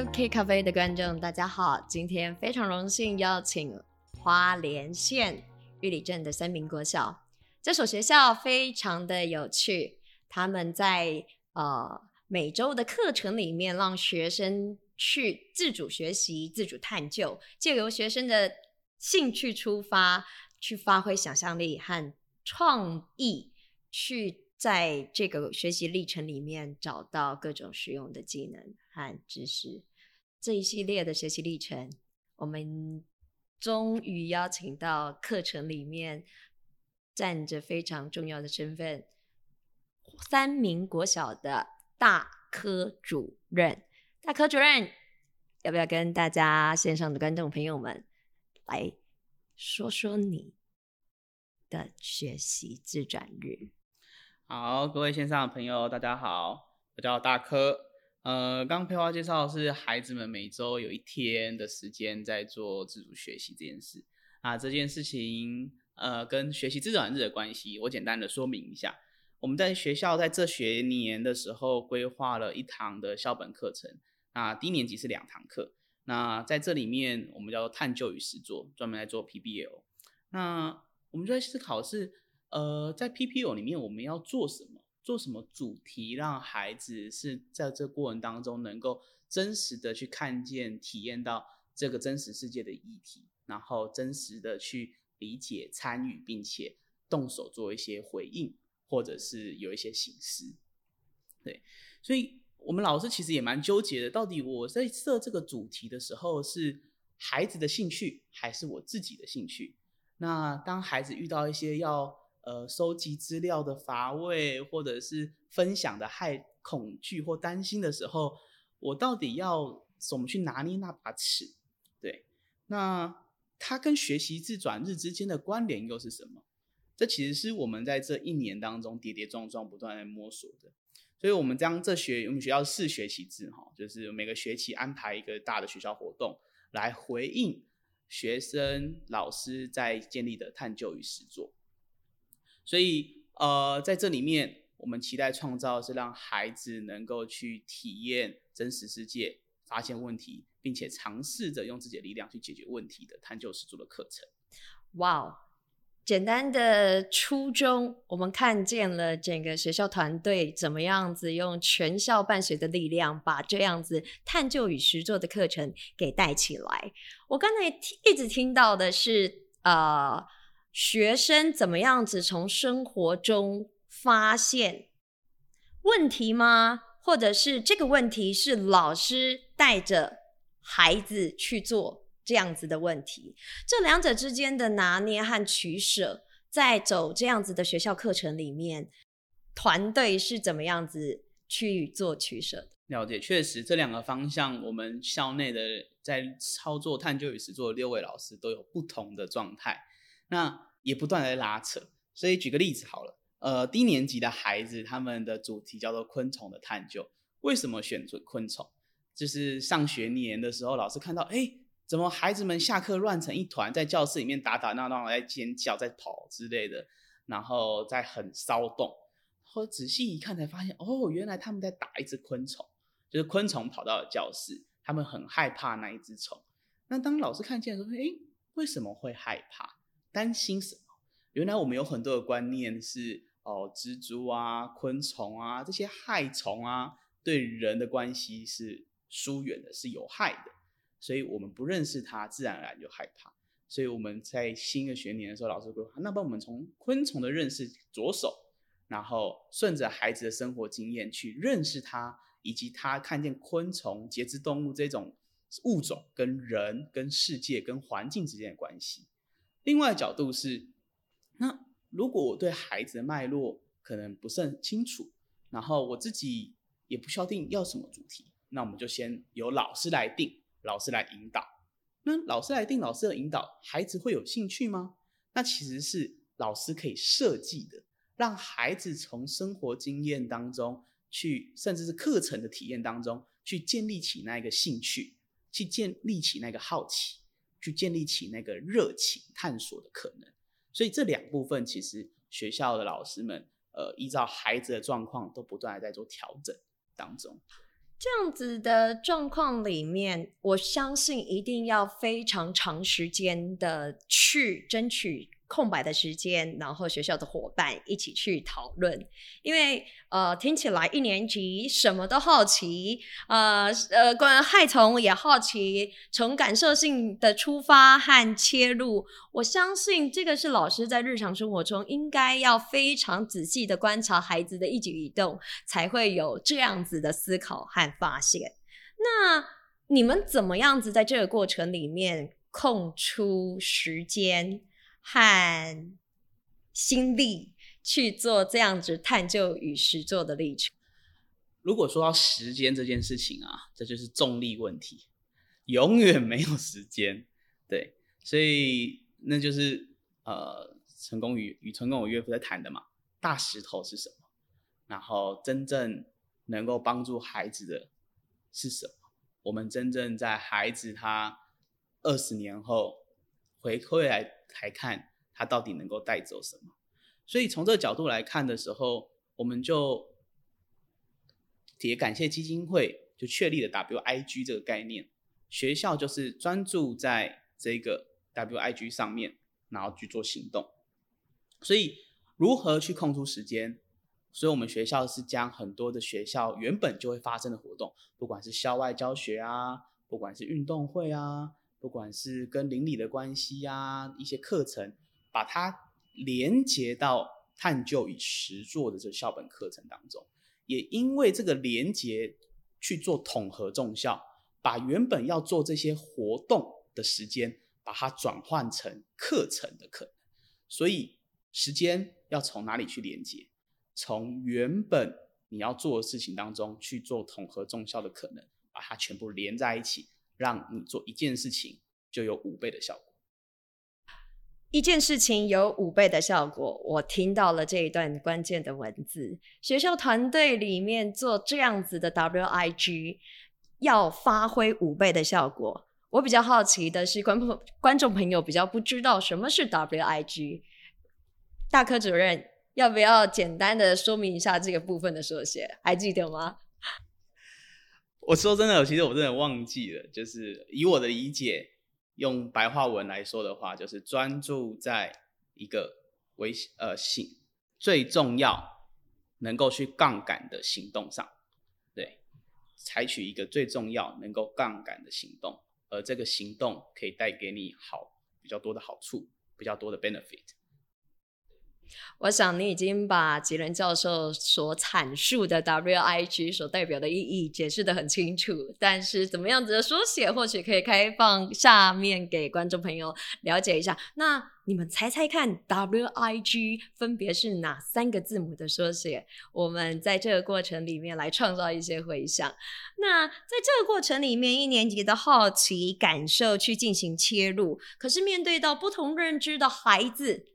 OK 咖啡的观众，大家好！今天非常荣幸邀请花莲县玉里镇的三明国小。这所学校非常的有趣，他们在呃每周的课程里面，让学生去自主学习、自主探究，借由学生的兴趣出发，去发挥想象力和创意，去在这个学习历程里面找到各种实用的技能和知识。这一系列的学习历程，我们终于邀请到课程里面站着非常重要的身份——三名国小的大科主任。大科主任，要不要跟大家线上的观众朋友们来说说你的学习自转日？好，各位线上的朋友，大家好，我叫大科。呃，刚佩花介绍是孩子们每周有一天的时间在做自主学习这件事啊，这件事情呃跟学习自转日的关系，我简单的说明一下。我们在学校在这学年的时候规划了一堂的校本课程，那低年级是两堂课，那在这里面我们叫做探究与实作，专门来做 PBL。那我们就在思考是呃在 PBL 里面我们要做什么？做什么主题让孩子是在这过程当中能够真实的去看见、体验到这个真实世界的议题，然后真实的去理解、参与，并且动手做一些回应，或者是有一些形式。对，所以我们老师其实也蛮纠结的，到底我在设这个主题的时候是孩子的兴趣还是我自己的兴趣？那当孩子遇到一些要呃，收集资料的乏味，或者是分享的害恐惧或担心的时候，我到底要怎么去拿捏那把尺？对，那它跟学习自转日之间的关联又是什么？这其实是我们在这一年当中跌跌撞撞不断在摸索的。所以，我们将这学我们学校是学习制哈，就是每个学期安排一个大的学校活动，来回应学生老师在建立的探究与实作。所以，呃，在这里面，我们期待创造是让孩子能够去体验真实世界、发现问题，并且尝试着用自己的力量去解决问题的探究实做的课程。哇，简单的初衷，我们看见了整个学校团队怎么样子用全校办学的力量，把这样子探究与实作的课程给带起来。我刚才一直听到的是，呃。学生怎么样子从生活中发现问题吗？或者是这个问题是老师带着孩子去做这样子的问题？这两者之间的拿捏和取舍，在走这样子的学校课程里面，团队是怎么样子去做取舍的？了解，确实这两个方向，我们校内的在操作探究与实作的六位老师都有不同的状态。那也不断的在拉扯，所以举个例子好了，呃，低年级的孩子他们的主题叫做昆虫的探究。为什么选择昆虫？就是上学年的时候，老师看到，哎，怎么孩子们下课乱成一团，在教室里面打打闹闹，在尖叫，在跑之类的，然后在很骚动。后仔细一看才发现，哦，原来他们在打一只昆虫，就是昆虫跑到了教室，他们很害怕那一只虫。那当老师看见的时候，哎，为什么会害怕？担心什么？原来我们有很多的观念是哦，蜘蛛啊、昆虫啊这些害虫啊，对人的关系是疏远的，是有害的，所以我们不认识它，自然而然就害怕。所以我们在新的学年的时候，老师规划，那帮我们从昆虫的认识着手，然后顺着孩子的生活经验去认识它，以及他看见昆虫、节肢动物这种物种跟人、跟世界、跟环境之间的关系。另外角度是，那如果我对孩子的脉络可能不是很清楚，然后我自己也不确定要什么主题，那我们就先由老师来定，老师来引导。那老师来定，老师的引导，孩子会有兴趣吗？那其实是老师可以设计的，让孩子从生活经验当中去，甚至是课程的体验当中去建立起那一个兴趣，去建立起那个好奇。去建立起那个热情探索的可能，所以这两部分其实学校的老师们，呃，依照孩子的状况都不断的在做调整当中。这样子的状况里面，我相信一定要非常长时间的去争取。空白的时间，然后学校的伙伴一起去讨论，因为呃听起来一年级什么都好奇，呃呃关害虫也好奇，从感受性的出发和切入，我相信这个是老师在日常生活中应该要非常仔细的观察孩子的一举一动，才会有这样子的思考和发现。那你们怎么样子在这个过程里面空出时间？和心力去做这样子探究与实作的历程。如果说到时间这件事情啊，这就是重力问题，永远没有时间。对，所以那就是呃，成功与与成功我岳父在谈的嘛。大石头是什么？然后真正能够帮助孩子的是什么？我们真正在孩子他二十年后回馈来。来看他到底能够带走什么，所以从这个角度来看的时候，我们就也感谢基金会就确立了 WIG 这个概念，学校就是专注在这个 WIG 上面，然后去做行动。所以如何去空出时间？所以我们学校是将很多的学校原本就会发生的活动，不管是校外教学啊，不管是运动会啊。不管是跟邻里的关系呀，一些课程，把它连接到探究与实作的这校本课程当中，也因为这个连接去做统合重效，把原本要做这些活动的时间，把它转换成课程的可能。所以时间要从哪里去连接？从原本你要做的事情当中去做统合重效的可能，把它全部连在一起。让你做一件事情就有五倍的效果，一件事情有五倍的效果。我听到了这一段关键的文字。学校团队里面做这样子的 WIG，要发挥五倍的效果。我比较好奇的是，观众观众朋友比较不知道什么是 WIG。大科主任要不要简单的说明一下这个部分的缩写？还记得吗？我说真的，其实我真的忘记了。就是以我的理解，用白话文来说的话，就是专注在一个为呃行最重要能够去杠杆的行动上，对，采取一个最重要能够杠杆的行动，而这个行动可以带给你好比较多的好处，比较多的 benefit。我想你已经把吉伦教授所阐述的 WIG 所代表的意义解释的很清楚，但是怎么样子的缩写，或许可以开放下面给观众朋友了解一下。那你们猜猜看，WIG 分别是哪三个字母的缩写？我们在这个过程里面来创造一些回想。那在这个过程里面，一年级的好奇感受去进行切入，可是面对到不同认知的孩子。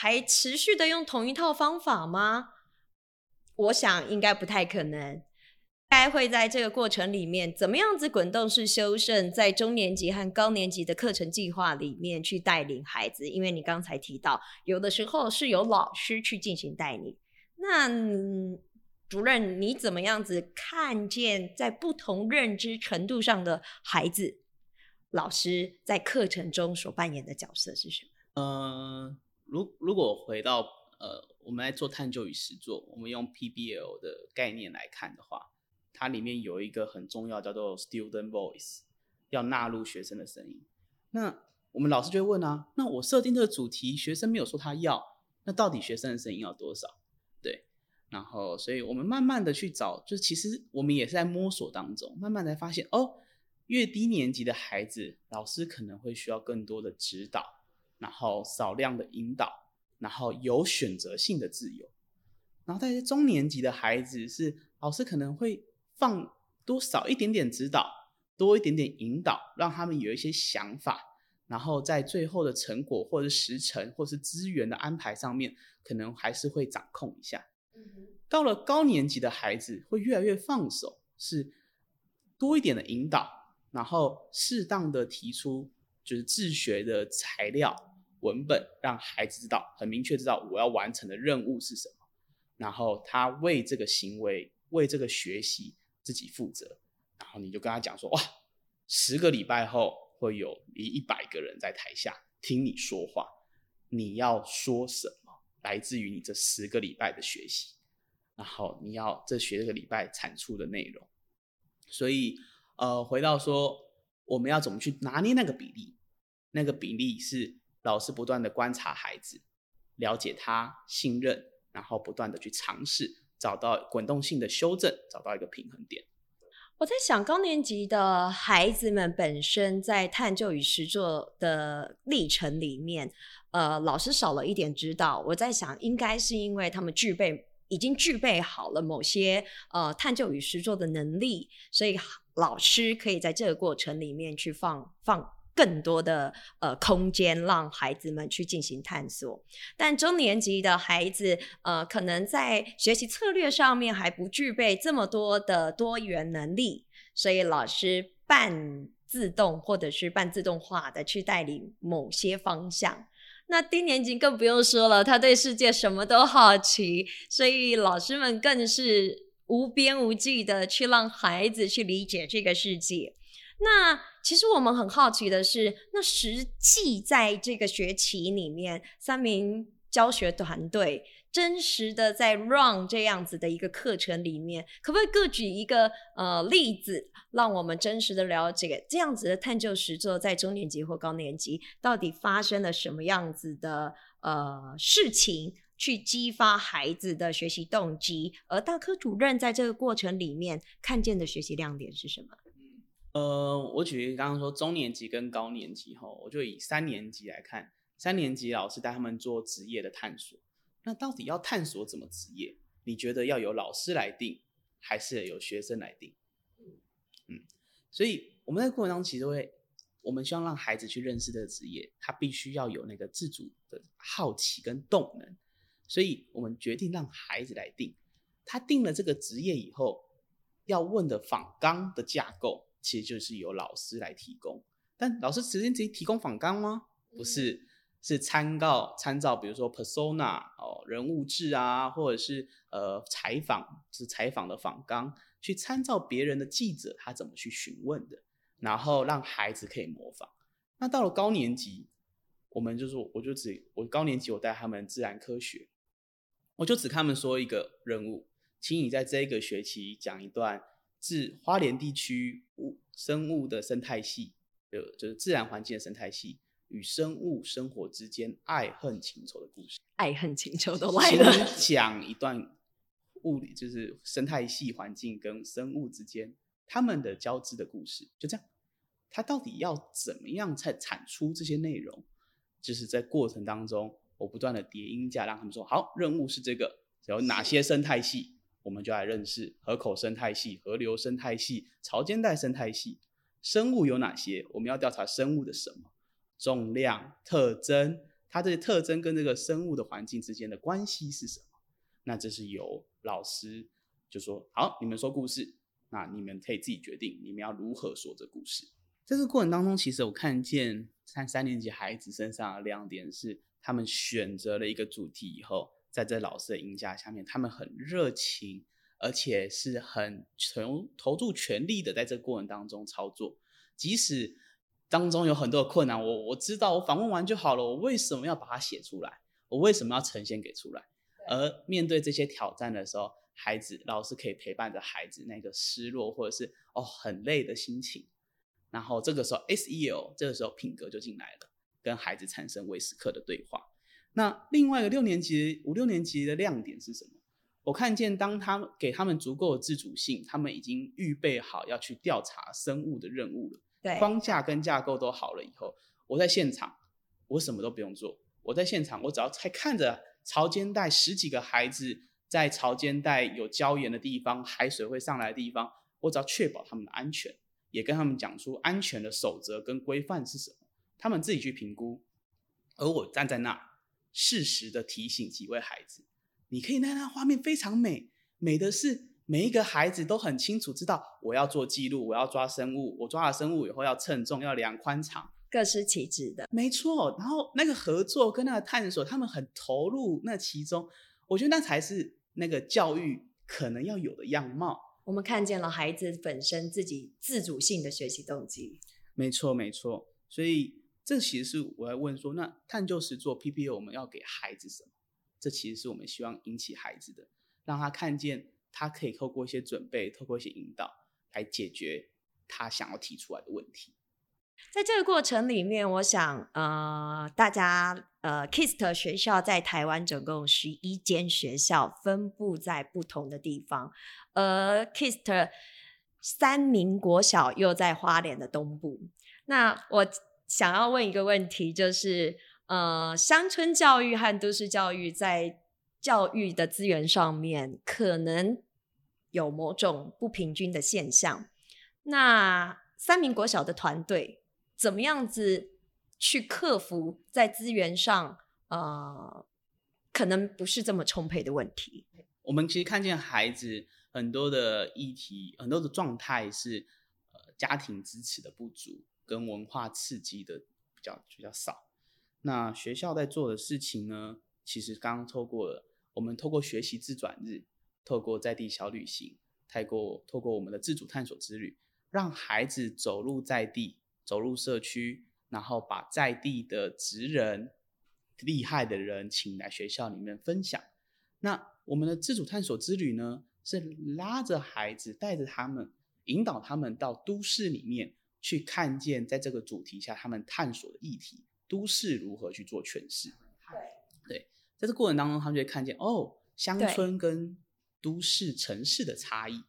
还持续的用同一套方法吗？我想应该不太可能。该会在这个过程里面，怎么样子滚动式修正，在中年级和高年级的课程计划里面去带领孩子。因为你刚才提到，有的时候是由老师去进行带领。那主任，你怎么样子看见在不同认知程度上的孩子，老师在课程中所扮演的角色是什么？嗯。如如果回到呃，我们来做探究与实作，我们用 PBL 的概念来看的话，它里面有一个很重要叫做 student voice，要纳入学生的声音。那我们老师就会问啊，那我设定这个主题，学生没有说他要，那到底学生的声音要多少？对，然后所以我们慢慢的去找，就其实我们也是在摸索当中，慢慢才发现哦，越低年级的孩子，老师可能会需要更多的指导。然后少量的引导，然后有选择性的自由，然后在中年级的孩子是老师可能会放多少一点点指导，多一点点引导，让他们有一些想法，然后在最后的成果或者时程或是资源的安排上面，可能还是会掌控一下。到了高年级的孩子会越来越放手，是多一点的引导，然后适当的提出就是自学的材料。文本让孩子知道，很明确知道我要完成的任务是什么，然后他为这个行为、为这个学习，自己负责。然后你就跟他讲说，哇，十个礼拜后会有一一百个人在台下听你说话，你要说什么，来自于你这十个礼拜的学习，然后你要这学这个礼拜产出的内容。所以，呃，回到说，我们要怎么去拿捏那个比例？那个比例是老师不断的观察孩子，了解他，信任，然后不断的去尝试，找到滚动性的修正，找到一个平衡点。我在想，高年级的孩子们本身在探究与实作的历程里面，呃，老师少了一点指导。我在想，应该是因为他们具备已经具备好了某些呃探究与实作的能力，所以老师可以在这个过程里面去放放。更多的呃空间让孩子们去进行探索，但中年级的孩子呃可能在学习策略上面还不具备这么多的多元能力，所以老师半自动或者是半自动化的去带领某些方向。那低年级更不用说了，他对世界什么都好奇，所以老师们更是无边无际的去让孩子去理解这个世界。那其实我们很好奇的是，那实际在这个学期里面，三名教学团队真实的在 run 这样子的一个课程里面，可不可以各举一个呃例子，让我们真实的了解这样子的探究实作在中年级或高年级到底发生了什么样子的呃事情，去激发孩子的学习动机？而大科主任在这个过程里面看见的学习亮点是什么？呃，我举例刚刚说中年级跟高年级哈，我就以三年级来看，三年级老师带他们做职业的探索。那到底要探索怎么职业？你觉得要由老师来定，还是由学生来定？嗯，所以我们在过程当中其实会，我们希望让孩子去认识这个职业，他必须要有那个自主的好奇跟动能。所以我们决定让孩子来定。他定了这个职业以后，要问的访纲的架构。其实就是由老师来提供，但老师直接直接提供访纲吗？不是，是参照参照，比如说 persona 哦，人物志啊，或者是呃采访是采访的访纲，去参照别人的记者他怎么去询问的，然后让孩子可以模仿。那到了高年级，我们就是，我就只我高年级我带他们自然科学，我就只他们说一个任务，请你在这个学期讲一段。自花莲地区物生物的生态系，就就是自然环境的生态系与生物生活之间爱恨情仇的故事。爱恨情仇都来了。讲一段物理，就是生态系环境跟生物之间他们的交织的故事。就这样，他到底要怎么样才产出这些内容？就是在过程当中，我不断的叠音架，让他们说好，任务是这个，有哪些生态系？我们就来认识河口生态系、河流生态系、潮间带生态系。生物有哪些？我们要调查生物的什么？重量特征，它这些特征跟这个生物的环境之间的关系是什么？那这是由老师就说好，你们说故事，那你们可以自己决定，你们要如何说这故事。在这个过程当中，其实我看见三三年级孩子身上的亮点是，他们选择了一个主题以后。在这老师的引架下面，他们很热情，而且是很全投注全力的在这个过程当中操作。即使当中有很多的困难，我我知道，我访问完就好了。我为什么要把它写出来？我为什么要呈现给出来？而面对这些挑战的时候，孩子老师可以陪伴着孩子那个失落或者是哦很累的心情。然后这个时候 SEL 这个时候品格就进来了，跟孩子产生微时刻的对话。那另外一个六年级、五六年级的亮点是什么？我看见当他们给他们足够的自主性，他们已经预备好要去调查生物的任务了。对，框架跟架构都好了以后，我在现场，我什么都不用做。我在现场，我只要在看着潮间带十几个孩子在潮间带有礁岩的地方、海水会上来的地方，我只要确保他们的安全，也跟他们讲出安全的守则跟规范是什么，他们自己去评估，而我站在那。适时的提醒几位孩子，你可以那那画面非常美，美的是每一个孩子都很清楚知道我要做记录，我要抓生物，我抓了生物以后要称重，要量宽长，各司其职的，没错。然后那个合作跟那个探索，他们很投入那其中，我觉得那才是那个教育可能要有的样貌。我们看见了孩子本身自己自主性的学习动机。没错，没错。所以这其实是我在问说，那探究实做 PPA 我们要给孩子什么？这其实是我们希望引起孩子的，让他看见他可以透过一些准备，透过一些引导来解决他想要提出来的问题。在这个过程里面，我想，呃，大家，呃，KIST 学校在台湾总共十一间学校，分布在不同的地方，而 KIST 三名国小又在花莲的东部。那我想要问一个问题，就是，呃，乡村教育和都市教育在教育的资源上面，可能有某种不平均的现象。那三名国小的团队。怎么样子去克服在资源上呃可能不是这么充沛的问题？我们其实看见孩子很多的议题，很多的状态是呃家庭支持的不足，跟文化刺激的比较比较少。那学校在做的事情呢，其实刚刚透过了我们透过学习自转日，透过在地小旅行，透过透过我们的自主探索之旅，让孩子走入在地。走入社区，然后把在地的职人、厉害的人请来学校里面分享。那我们的自主探索之旅呢，是拉着孩子，带着他们，引导他们到都市里面去看见，在这个主题下他们探索的议题，都市如何去做诠释。对，对，在这过程当中，他们就会看见哦，乡村跟都市城市的差异。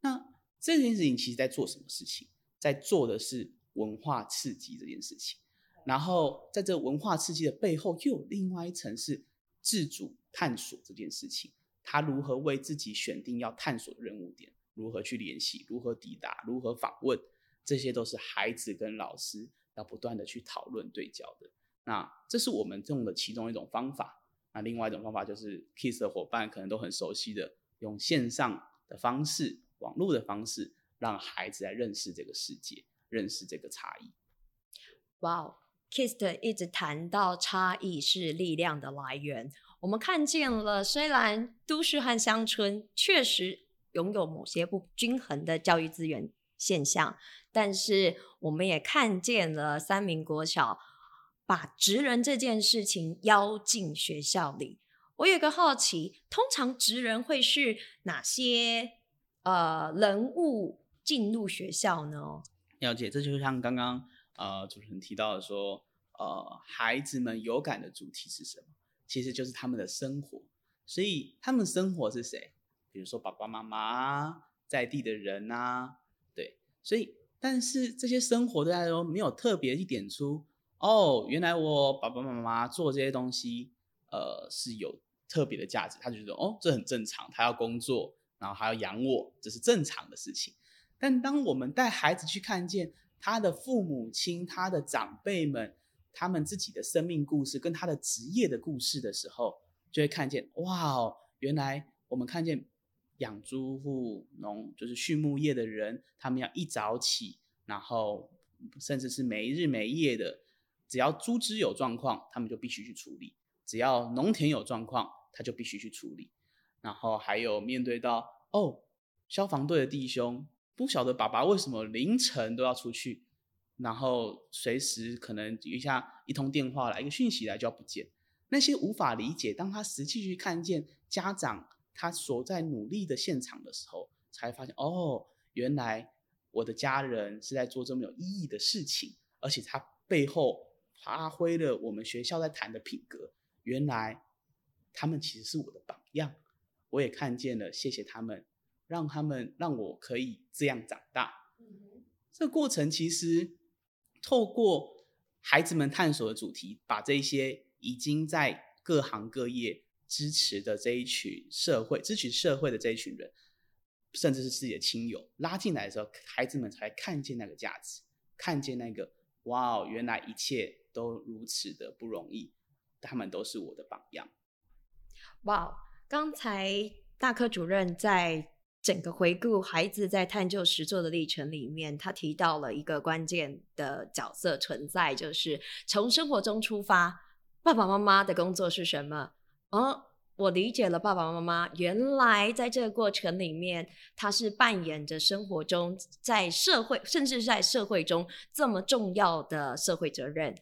那这件事情其实在做什么事情？在做的是。文化刺激这件事情，然后在这文化刺激的背后，又有另外一层是自主探索这件事情。他如何为自己选定要探索的任务点？如何去联系？如何抵达？如何访问？这些都是孩子跟老师要不断的去讨论对焦的。那这是我们用的其中一种方法。那另外一种方法就是 Kiss 的伙伴可能都很熟悉的，用线上的方式、网络的方式，让孩子来认识这个世界。认识这个差异。哇哦，Kist 一直谈到差异是力量的来源。我们看见了，虽然都市和乡村确实拥有某些不均衡的教育资源现象，但是我们也看见了三名国小把职人这件事情邀进学校里。我有个好奇，通常职人会是哪些呃人物进入学校呢？了解，这就像刚刚呃主持人提到的说，呃，孩子们有感的主题是什么？其实就是他们的生活。所以他们生活是谁？比如说爸爸妈妈在地的人啊，所以，但是这些生活对他来说没有特别去点出，哦，原来我爸爸妈妈做这些东西，呃，是有特别的价值。他就觉得，哦，这很正常，他要工作，然后还要养我，这是正常的事情。但当我们带孩子去看见他的父母亲、他的长辈们，他们自己的生命故事跟他的职业的故事的时候，就会看见哇哦，原来我们看见养猪户农就是畜牧业的人，他们要一早起，然后甚至是没日没夜的，只要猪只有状况，他们就必须去处理；只要农田有状况，他就必须去处理。然后还有面对到哦，消防队的弟兄。不晓得爸爸为什么凌晨都要出去，然后随时可能一下一通电话来一个讯息来就要不见。那些无法理解，当他实际去看见家长他所在努力的现场的时候，才发现哦，原来我的家人是在做这么有意义的事情，而且他背后发挥了我们学校在谈的品格。原来他们其实是我的榜样，我也看见了，谢谢他们。让他们让我可以这样长大，这个过程其实透过孩子们探索的主题，把这些已经在各行各业支持的这一群社会支持社会的这一群人，甚至是自己的亲友拉进来的时候，孩子们才看见那个价值，看见那个哇，原来一切都如此的不容易，他们都是我的榜样。哇，刚才大科主任在。整个回顾孩子在探究实作的历程里面，他提到了一个关键的角色存在，就是从生活中出发，爸爸妈妈的工作是什么？而我理解了爸爸妈妈原来在这个过程里面，他是扮演着生活中在社会甚至在社会中这么重要的社会责任。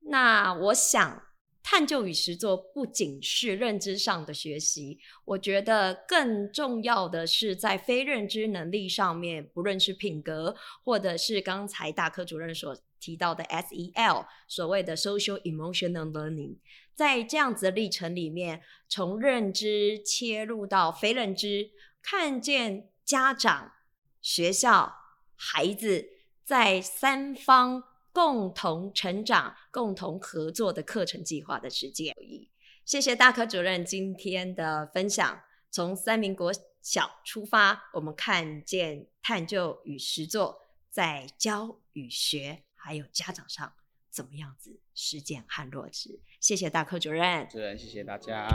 那我想。探究与实作不仅是认知上的学习，我觉得更重要的是在非认知能力上面，不论是品格，或者是刚才大科主任所提到的 SEL，所谓的 Social Emotional Learning，在这样子的历程里面，从认知切入到非认知，看见家长、学校、孩子在三方。共同成长、共同合作的课程计划的实践。谢谢大科主任今天的分享。从三民国小出发，我们看见探究与实作在教与学，还有家长上怎么样子实践和落实。谢谢大科主任。主任，谢谢大家。